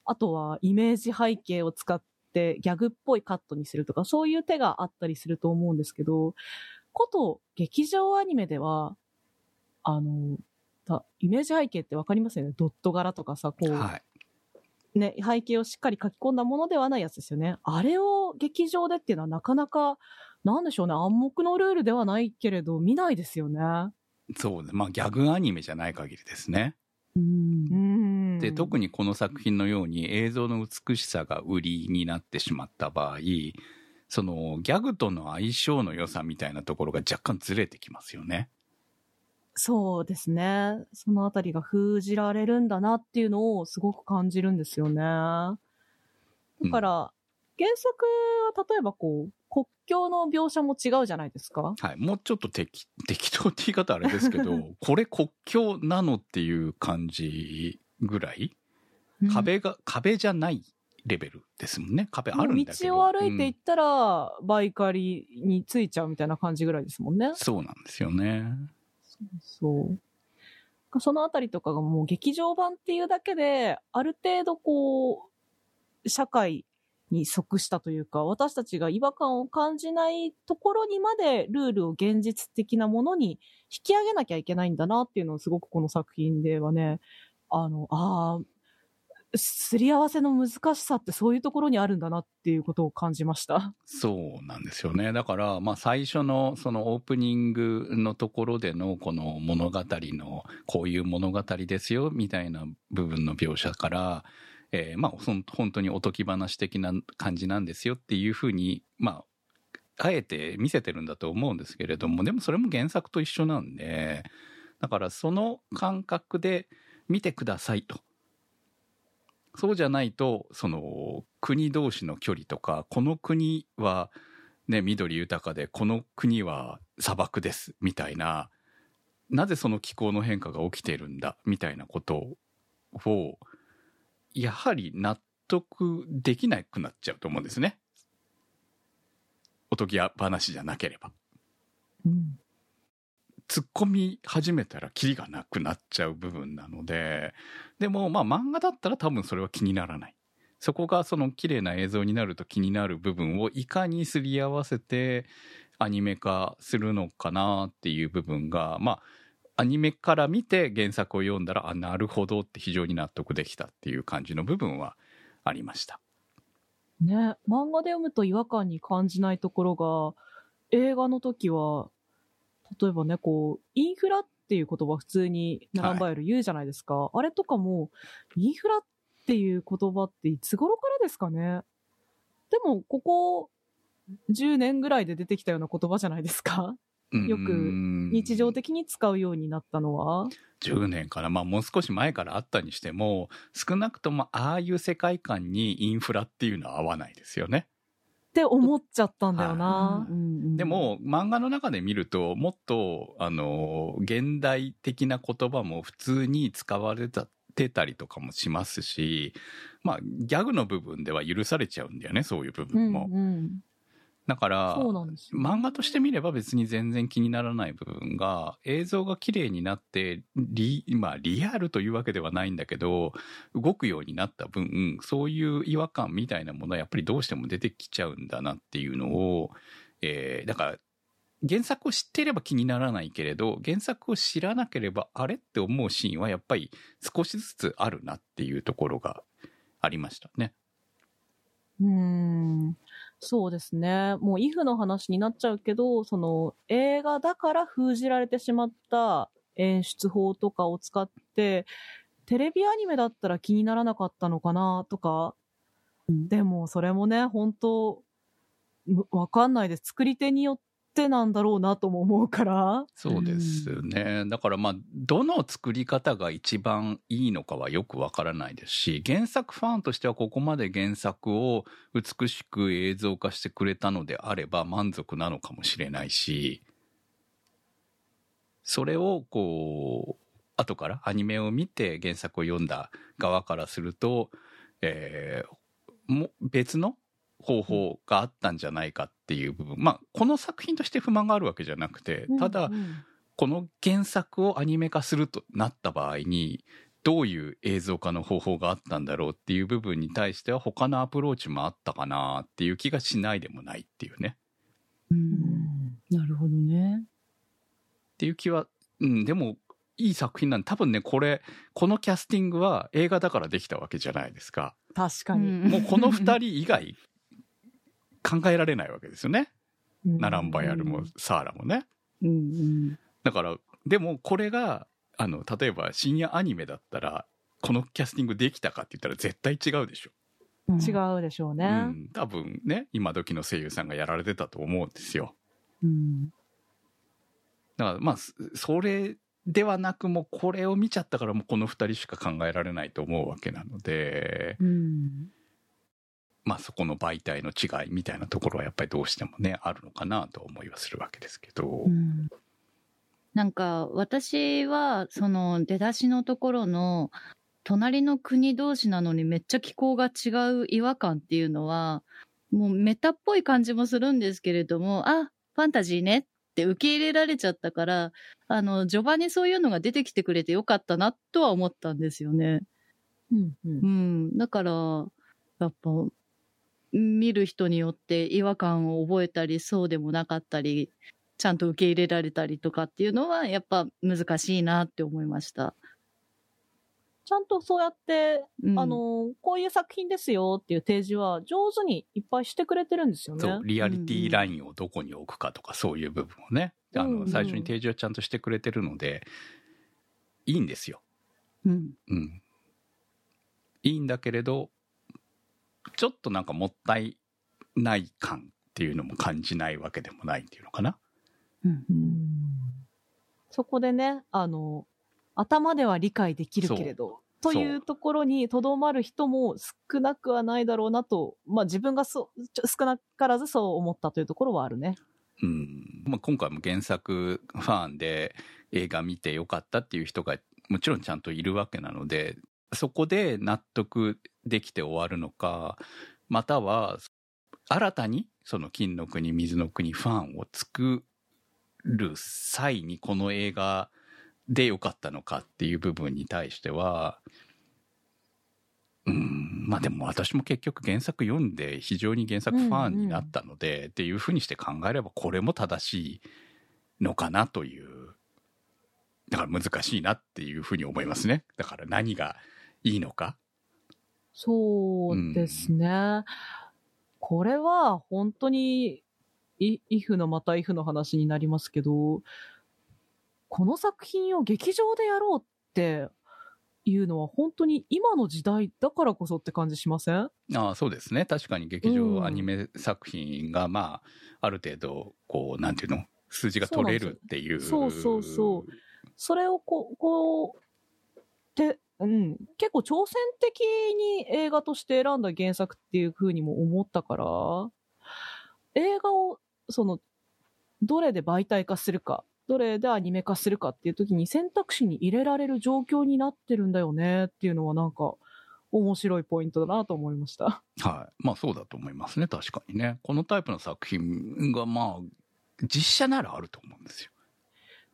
D: あとはイメージ背景を使ってギャグっぽいカットにするとか、そういう手があったりすると思うんですけど、こと劇場アニメでは、あの、だイメージ背景ってわかりますよね？ドット柄とかさ、こう、
C: はい。
D: ね、背景をしっかり書き込んだものではないやつですよね。あれを劇場でっていうのはなかなか、なんでしょうね、暗黙のルールではないけれど、見ないですよね。
C: そうで、まあギャグアニメじゃない限りですね。
D: うん
C: で、特にこの作品のように映像の美しさが売りになってしまった場合、そのギャグとの相性の良さみたいなところが若干ずれてきますよね。
D: そうですね。そのあたりが封じられるんだなっていうのをすごく感じるんですよね。だから、原作は例えばこう、国境の描写も違うじゃないですか。
C: はい。もうちょっと適適当って言い方あれですけど、*laughs* これ国境なのっていう感じぐらい、壁が、壁じゃないレベルですもんね。壁あるんだけど。
D: 道を歩いていっ
C: うん
D: たら、バイカリについちゃうみたいな感じぐらいですもんね。
C: そうなんですよね。
D: そう。そのあたりとかがもう劇場版っていうだけで、ある程度こう、社会に即したというか、私たちが違和感を感じないところにまでルールを現実的なものに引き上げなきゃいけないんだなっていうのをすごくこの作品ではね、あの、ああ、すり合わせの難しさってそういうところにあるんだなっていうことを感じました。
C: そうなんですよね。だから、まあ最初のそのオープニングのところでのこの物語のこういう物語ですよみたいな部分の描写から、えーまあ本当におとぎ話的な感じなんですよっていうふうに、まあ、あえて見せてるんだと思うんですけれども、でもそれも原作と一緒なんで、だからその感覚で見てくださいと。そうじゃないと、その国同士の距離とか、この国はね、緑豊かで、この国は砂漠です、みたいな、なぜその気候の変化が起きてるんだ、みたいなことを、やはり納得できなくなっちゃうと思うんですね。おとぎ話じゃなければ。
D: うん。
C: 突っ込み始めたらキリがなくなっちゃう部分なので、でもまあ漫画だったら多分それは気にならない。そこがその綺麗な映像になると気になる部分をいかにすり合わせてアニメ化するのかなっていう部分が、まあアニメから見て原作を読んだら、あ、なるほどって非常に納得できたっていう感じの部分はありました。
D: ね、漫画で読むと違和感に感じないところが、映画の時は、例えばね、こう、インフラっていう言葉普通にナランバイル言うじゃないですか。あれとかも、インフラっていう言葉っていつ頃からですかね？でも、ここ10年ぐらいで出てきたような言葉じゃないですか。よく日常的に使うようになったのは
C: ？10年から、まあもう少し前からあったにしても、少なくともああいう世界観にインフラっていうのは合わないですよね。
D: って思っちゃったんだよな。
C: で、も、漫画の中で見ると、もっと、あの、現代的な言葉も普通に使われてたりとかもしますし、まあ、ギャグの部分では許されちゃうんだよね、そういう部
D: うん
C: 分も。
D: うん。うなんですよ。
C: 漫画として見れば別に全然気にならない部分が、映像が綺麗になって、リ、まあリアルというわけではないんだけど、動くようになった分、そういう違和感みたいなものはやっぱりどうしても出てきちゃうんだなっていうのを、えー、だから、原作を知っていれば気にならないけれど、原作を知らなければあれって思うシーンはやっぱり少しずつあるなっていうところがありましたね。
D: うーん。そうですね。もう、イフの話になっちゃうけど、その、映画だから封じられてしまった演出法とかを使って、テレビアニメだったら気にならなかったのかなとか、でも、それもね、本当むわかんないです。作り手によってなんだろうなとも思うから。
C: そうですね。だからまあ、どの作り方が一番いいのかはよくわからないですし、原作ファンとしてはここまで原作を美しく映像化してくれたのであれば満足なのかもしれないし、それをこう、後からアニメを見て原作を読んだ側からすると、えーも別の方法があったんじゃないかっていう部分。まあ、この作品として不満があるわけじゃなくて、ただ
D: う、ん
C: この原作をアニメ化するとなった場合に、どういう映像化の方法があったんだろうっていう部分に対しては他のアプローチもあったかなっていう気がしないでもないっていうね。
F: うんなるほどね。
C: っていう気は、うん、でもいい作品なんで多分ね、これ、このキャスティングは映画だからできたわけじゃないですか。
D: 確かに。
C: もうこの二人以外考えられないわけですよね。ナランバヤルもサーラもね。
F: うんうん
C: だから、でもこれが、あの、例えば深夜アニメだったら、このキャスティングできたかって言ったら絶対違うでしょ。
F: うん
D: 違うでしょうね。
C: うん。多分ね、今時の声優さんがやられてたと思うんですよ。
F: うん
C: だからまあ、そそれではなくもうこれを見ちゃったからもうこの二人しか考えられないと思うわけなので、
F: うん
C: まあそこの媒体の違いみたいなところはやっぱりどうしてもね、あるのかなと思いはするわけですけど。
F: うんなんか私はその出だしのところの隣の国同士なのにめっちゃ気候が違う違和感っていうのはもうメタっぽい感じもするんですけれどもあファンタジーねって受け入れられちゃったからあの序盤にそういうのが出てきてくれてよかったなとは思ったんですよね。
D: うんうん
F: うん、だからやっぱ見る人によって違和感を覚えたりそうでもなかったりちゃんと受け入れられたりとかっていうのはやっぱ難しいなって思いました。
D: ちゃんとそうやって、
F: うん
D: あの、こういう作品ですよっていう提示は上手にいっぱいしてくれてるんですよね。
C: そう、リアリティラインをどこに置くかとかそういう部分をね、あの、
D: うんうん
C: 最初に提示をちゃんとしてくれてるので、いいんですよ。
F: うん
C: うん。いいんだけれど、ちょっとなんかもったいない感っていうのも感じないわけでもないっていうのかな？
F: うん
D: うんそこでね、あの、頭では理解できるけれど、というところにとどまる人も少なくはないだろうなと、まあ自分がそうちょ少なからずそう思ったというところはあるね。
C: うん。まあ、今回も原作ファンで映画見てよかったっていう人がもちろんちゃんといるわけなので、そこで納得できて終わるのか、または新たにその金の国水の国ファンを作る際にこの映画でよかったのかっていう部分に対しては、うん、まあでも私も結局原作読んで非常に原作ファンになったので、っていうふうにして考えればこれも正しいのかなという、だから難しいなっていうふうに思いますね。だから何がいいのか？
D: そうですね。これは本当に、イイフのまたイフの話になりますけど、この作品を劇場でやろうっていうのは本当に今の時代だからこそって感じしません？
C: ああそうですね。確かに劇
D: うん
C: 場アニメ作品が、まあ、ある程度、こう、なんていうの数字が取れるっていう。
D: そうそうそうそれをこう、こう、て、うん、結構挑戦的に映画として選んだ原作っていう風にも思ったから、映画を、その、どれで媒体化するか、どれでアニメ化するかっていう時に選択肢に入れられる状況になってるんだよねっていうのはなんか面白いポイントだなと思いました。
C: はい。まあそうだと思いますね。確かにね。このタイプの作品がまあ、実写ならあると思うんですよ。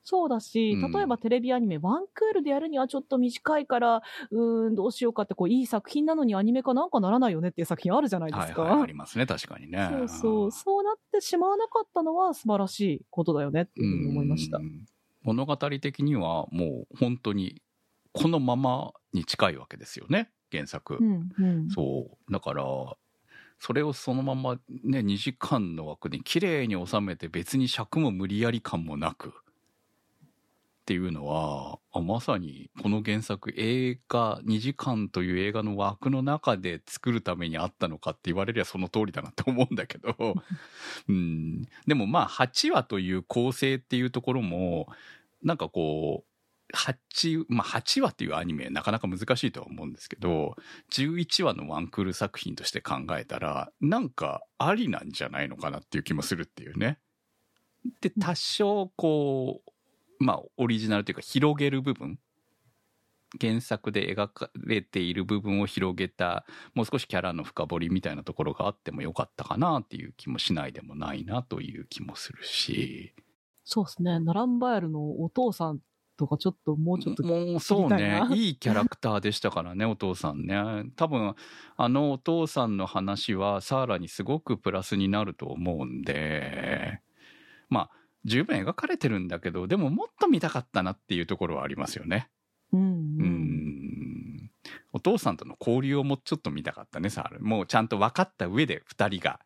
D: そうだし、
C: うん
D: 例えばテレビアニメ、ワンクールでやるにはちょっと短いから、うーん、どうしようかって、こう、いい作品なのにアニメ化なんかならないよねっていう作品あるじゃないですか。
C: はいはい、ありますね。確かにね。
D: そうそう。そうなってしまわなかったのは素晴らしいことだよねっていうふうに思いました
C: う。ん物語的にはもう本当にこのままに近いわけですよね。原作。
D: うん、うん。
C: そう。だから、それをそのままね、2時間の枠に綺麗に収めて別に尺も無理やり感もなくっていうのは、あまさにこの原作映画2時間という映画の枠の中で作るためにあったのかって言われりゃその通りだなって思うんだけど、*laughs* うん。でもまあ8話という構成っていうところも、なんかこう、8、まあ8話っていうアニメなかなか難しいとは思うんですけど、11話のワンクール作品として考えたら、なんかありなんじゃないのかなっていう気もするっていうね。で、多少こう、まあオリジナルというか広げる部分、原作で描かれている部分を広げた、もう少しキャラの深掘りみたいなところがあってもよかったかなっていう気もしないでもないなという気もするし。
D: そうですね。ナランバヤルのお父さんとかちょっともうちょっと、
C: もうそう。ねいいキャラクターでしたからね、お父さんね。多分、あのお父さんの話は、サーラにすごくプラスになると思うんで、まあ、十分描かれてるんだけど、でももっと見たかったなっていうところはありますよね。
D: うん、
C: う
D: うん。
C: ん。お父さんとの交流をもうちょっと見たかったね、サーラ。もうちゃんと分かった上で、二人が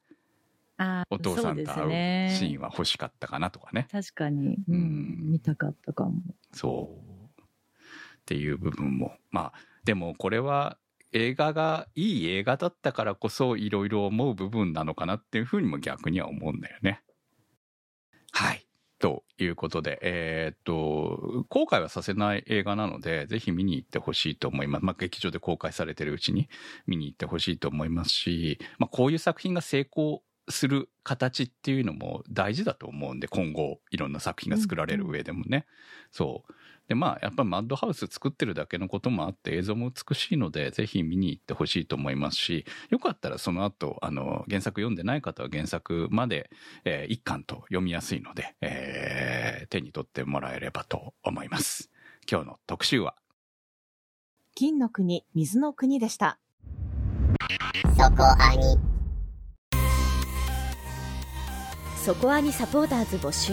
F: あ
C: お父さんと会うシーンは欲しかったかなとかね。
F: 確かに、う
C: うん
F: ん、見たかったかも。
C: そう。っていう部分も。まあ、でもこれは映画がいい映画だったからこそいろいろ思う部分なのかなっていうふうにも逆には思うんだよね。ということで、えーっと、後悔はさせない映画なので、ぜひ見に行ってほしいと思います。まあ、劇場で公開されてるうちに見に行ってほしいと思いますし、まあ、こういう作品が成功する形っていうのも大事だと思うんで、今後いろんな作品が作られる上でもね。そう。で、まあ、やっぱりマッドハウス作ってるだけのこともあって映像も美しいので、ぜひ見に行ってほしいと思いますし、よかったらその後、あの、原作読んでない方は原作まで、えー一巻と読みやすいので、えー手に取ってもらえればと思います。今日の特集は、
A: 金の国、水の国でした。
G: そこアニサポーターズ募集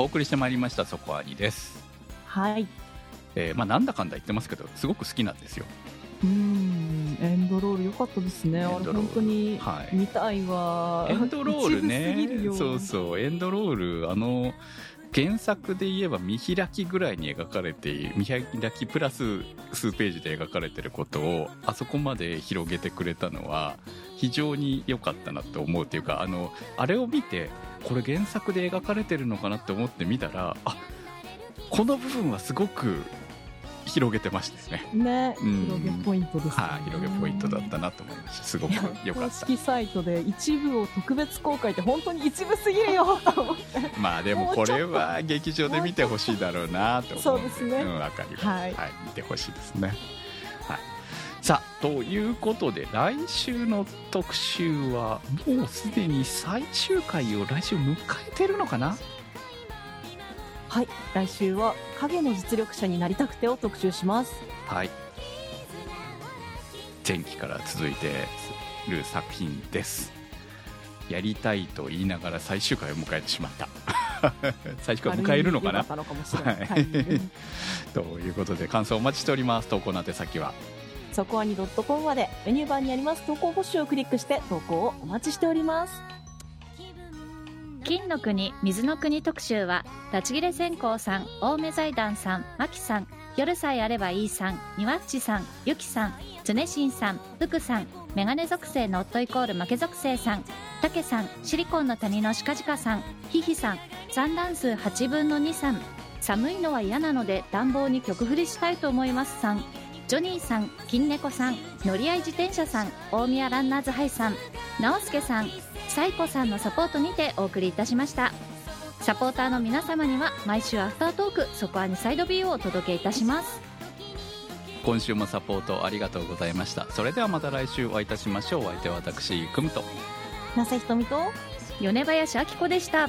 C: お送りしてまいりました、そこアニです。
D: はい。
C: えーまあ、なんだかんだ言ってますけど、すごく好きなんですよ。
D: うーん、エンドロール良かったですね。あれ本当に
C: はい
D: 見たいわ。
C: エンドロールね。そうそうエンドロールあの原作で言えば見開きぐらいに描かれている見開きプラス数ページで描かれていることをあそこまで広げてくれたのは非常に良かったなと思うというかあのあれを見てこれ原作で描かれてるのかなって思ってみたらあこの部分はすごく広げてましたよね。
D: ね、
C: うん
D: 広げポイントですね。
C: はい、広げポイントだったなと思いました。すごく良かった。
D: 公式サイトで一部を特別公開って本当に一部すぎるよと思って。*laughs*
C: まあでもこれは劇場で見てほしいだろうなと思
D: そうですね
C: ん、わかります。
D: は
C: はいい、見てほしいですね。はい。さあということで来週の特集はもうすでに最終回を来週迎えてるのかな？
D: はい、来週は影の実力者になりたくてを特集します。
C: はい。前期から続いてる作品です。やりたいと言いながら最終回を迎えてしまった。*laughs* 最終回を迎えるのかな？ということで感想お待ちしております。投稿の宛先は？
A: そこはに .com まで。メニューバーにあります投稿募集をクリックして投稿をお待ちしております。
E: 金の国水の国特集は立ち切れ線香さん青梅財団さんマキさん夜さえあればいいさんにわっちさんゆきさん常新さん福さんメガネ属性ノットイコール負け属性さんたけさんシリコンの谷のしかじかさんひひさん産卵数8分の2さん。寒いのは嫌なので暖房に曲振りしたいと思いますさん。ジョニーさん金猫さん乗り合い自転車さん大宮ランナーズハイさん直輔さんサイコさんのサポートにてお送りいたしました。サポーターの皆様には毎週アフタートークそこアニサイドビューをお届けいたします。
C: 今週もサポートありがとうございました。それではまた来週お会いいたしましょう。お相手は私くむと。
A: なせひとみと
E: 米林明子でした